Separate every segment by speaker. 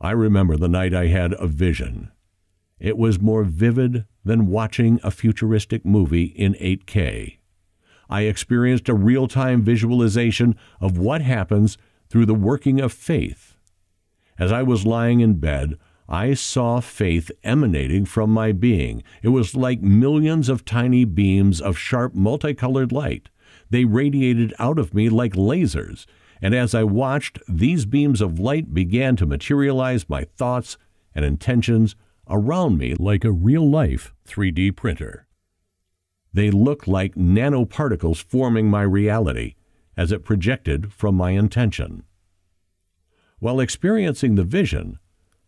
Speaker 1: I remember the night I had a vision. It was more vivid than watching a futuristic movie in 8K. I experienced a real time visualization of what happens through the working of faith. As I was lying in bed, I saw faith emanating from my being. It was like millions of tiny beams of sharp, multicolored light. They radiated out of me like lasers, and as I watched, these beams of light began to materialize my thoughts and intentions around me like a real life 3D printer. They looked like nanoparticles forming my reality as it projected from my intention. While experiencing the vision,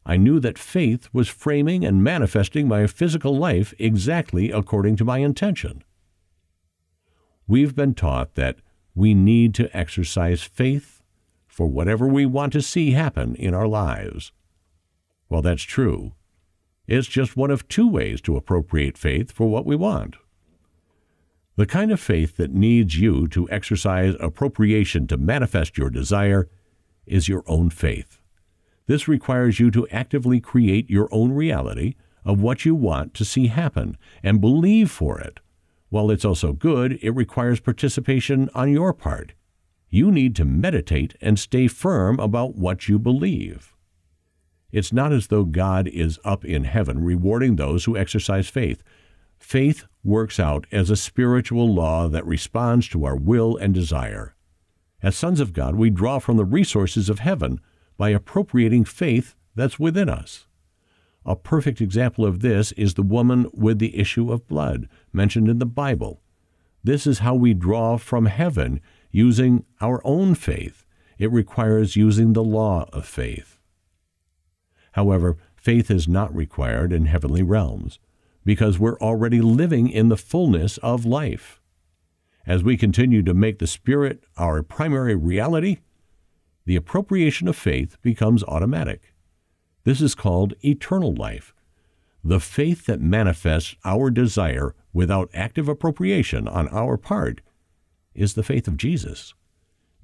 Speaker 1: I knew that faith was framing and manifesting my physical life exactly according to my intention. We've been taught that we need to exercise faith for whatever we want to see happen in our lives. Well, that's true, it's just one of two ways to appropriate faith for what we want. The kind of faith that needs you to exercise appropriation to manifest your desire is your own faith. This requires you to actively create your own reality of what you want to see happen and believe for it. While it's also good, it requires participation on your part. You need to meditate and stay firm about what you believe. It's not as though God is up in heaven rewarding those who exercise faith. Faith works out as a spiritual law that responds to our will and desire. As sons of God, we draw from the resources of heaven by appropriating faith that's within us. A perfect example of this is the woman with the issue of blood mentioned in the Bible. This is how we draw from heaven using our own faith. It requires using the law of faith. However, faith is not required in heavenly realms because we're already living in the fullness of life. As we continue to make the Spirit our primary reality, the appropriation of faith becomes automatic. This is called eternal life. The faith that manifests our desire without active appropriation on our part is the faith of Jesus,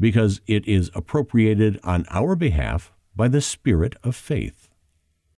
Speaker 1: because it is appropriated on our behalf by the Spirit of faith.